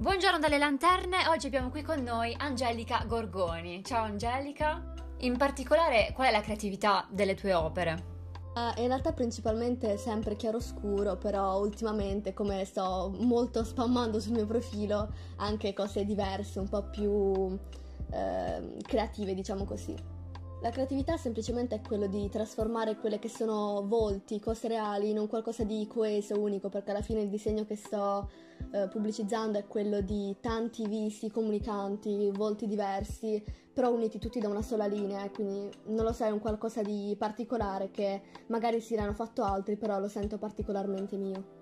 Buongiorno dalle lanterne, oggi abbiamo qui con noi Angelica Gorgoni. Ciao Angelica. In particolare, qual è la creatività delle tue opere? Uh, in realtà principalmente sempre chiaroscuro, però ultimamente come sto molto spammando sul mio profilo anche cose diverse, un po' più uh, creative, diciamo così. La creatività semplicemente è quello di trasformare quelle che sono volti, cose reali, in un qualcosa di coeso, unico, perché alla fine il disegno che sto eh, pubblicizzando è quello di tanti visi comunicanti, volti diversi, però uniti tutti da una sola linea, quindi non lo so, è un qualcosa di particolare che magari si l'hanno fatto altri, però lo sento particolarmente mio.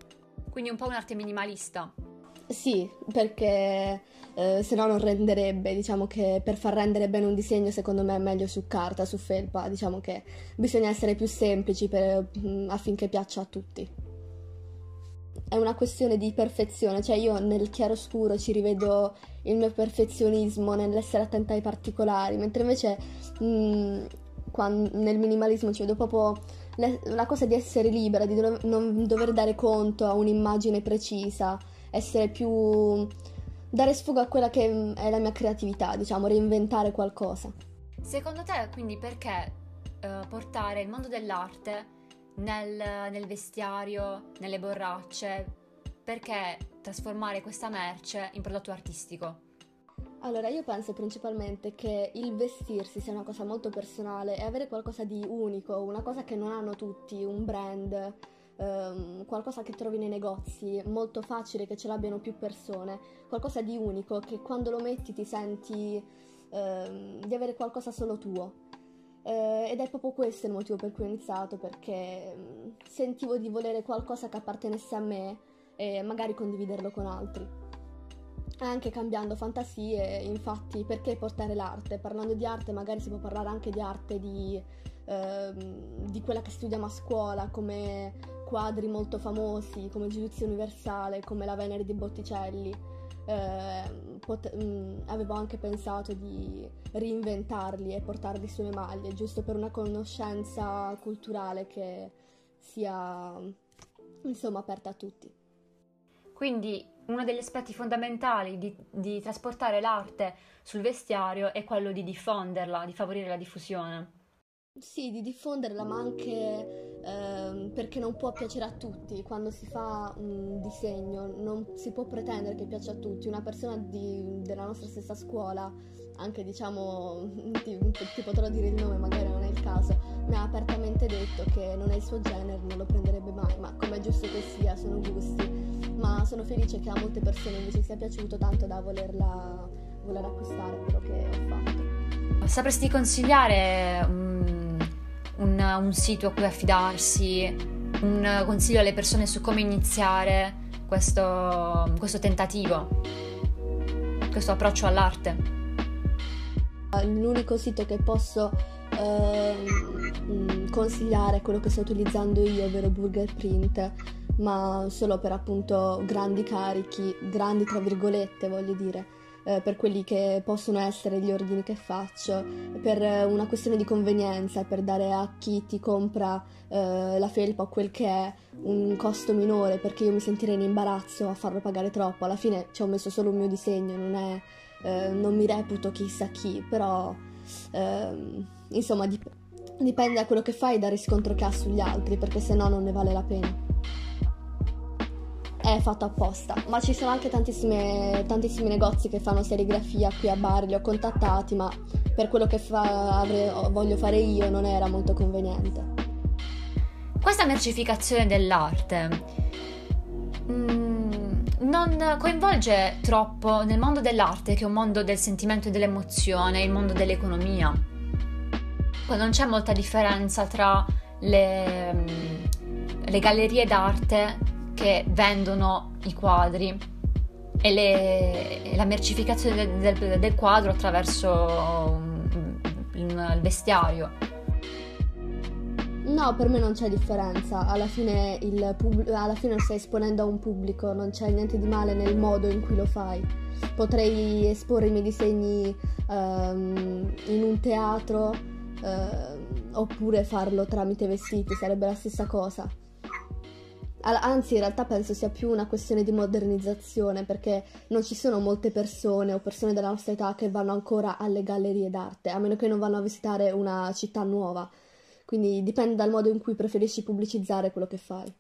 Quindi un po' un'arte minimalista. Sì, perché eh, se no non renderebbe, diciamo che per far rendere bene un disegno secondo me è meglio su carta, su felpa, diciamo che bisogna essere più semplici per, mm, affinché piaccia a tutti. È una questione di perfezione, cioè io nel chiaroscuro ci rivedo il mio perfezionismo nell'essere attenta ai particolari, mentre invece mh, mm, nel minimalismo ci vedo proprio la cosa di essere libera, di do- non dover dare conto a un'immagine precisa essere più... dare sfogo a quella che è la mia creatività, diciamo, reinventare qualcosa. Secondo te, quindi, perché uh, portare il mondo dell'arte nel, nel vestiario, nelle borracce? Perché trasformare questa merce in prodotto artistico? Allora, io penso principalmente che il vestirsi sia una cosa molto personale e avere qualcosa di unico, una cosa che non hanno tutti, un brand, ehm, qualcosa che trovi nei negozi, molto facile che ce l'abbiano più persone, qualcosa di unico che quando lo metti ti senti ehm, di avere qualcosa solo tuo. Eh, ed è proprio questo il motivo per cui ho iniziato, perché mh, mm, sentivo di volere qualcosa che appartenesse a me e magari condividerlo con altri. Anche cambiando fantasie, infatti, perché portare l'arte? Parlando di arte, magari si può parlare anche di arte di, ehm, di quella che studiamo a scuola, come quadri molto famosi come Giudizio Universale, come La Venere di Botticelli. Eh, pot- mh, mm, avevo anche pensato di reinventarli e portarli sulle maglie, giusto per una conoscenza culturale che sia insomma aperta a tutti. Quindi uno degli aspetti fondamentali di, di trasportare l'arte sul vestiario è quello di diffonderla, di favorire la diffusione. Sì, di diffonderla, ma anche perché non può piacere a tutti. Quando si fa un disegno non si può pretendere che piaccia a tutti. Una persona di, della nostra stessa scuola, anche diciamo, ti, ti, potrò dire il nome, magari non è il caso, mi ha apertamente detto che non è il suo genere, non lo prenderebbe mai, ma come è giusto che sia, sono gusti. Ma sono felice che a molte persone invece sia piaciuto tanto da volerla, voler acquistare quello che ho fatto. Sapresti consigliare un un, un sito a cui affidarsi, un consiglio alle persone su come iniziare questo, questo tentativo, questo approccio all'arte? L'unico sito che posso eh, consigliare è quello che sto utilizzando io, ovvero Burger Print, ma solo per appunto grandi carichi, grandi tra virgolette voglio dire eh, per quelli che possono essere gli ordini che faccio, per una questione di convenienza, per dare a chi ti compra eh, la felpa quel che è un costo minore, perché io mi sentirei in imbarazzo a farlo pagare troppo. Alla fine ci ho messo solo un mio disegno, non, è, eh, non mi reputo chissà chi, però ehm, insomma dip- dipende da quello che fai e dal riscontro che ha sugli altri, perché se no non ne vale la pena è fatto apposta, ma ci sono anche tantissimi negozi che fanno serigrafia qui a Bari, li ho contattati, ma per quello che fa, avrei, voglio fare io non era molto conveniente. Questa mercificazione dell'arte mm, non coinvolge troppo nel mondo dell'arte, che è un mondo del sentimento e dell'emozione, il mondo dell'economia. Non c'è molta differenza tra le, mm, le gallerie d'arte che vendono i quadri e le, la mercificazione del, del, del, quadro attraverso il vestiario. No, per me non c'è differenza, alla fine, pub- alla fine lo stai esponendo a un pubblico, non c'è niente di male nel modo in cui lo fai. Potrei esporre i miei disegni um, in un teatro uh, oppure farlo tramite vestiti, sarebbe la stessa cosa Anzi, in realtà penso sia più una questione di modernizzazione, perché non ci sono molte persone o persone della nostra età che vanno ancora alle gallerie d'arte, a meno che non vanno a visitare una città nuova. Quindi dipende dal modo in cui preferisci pubblicizzare quello che fai.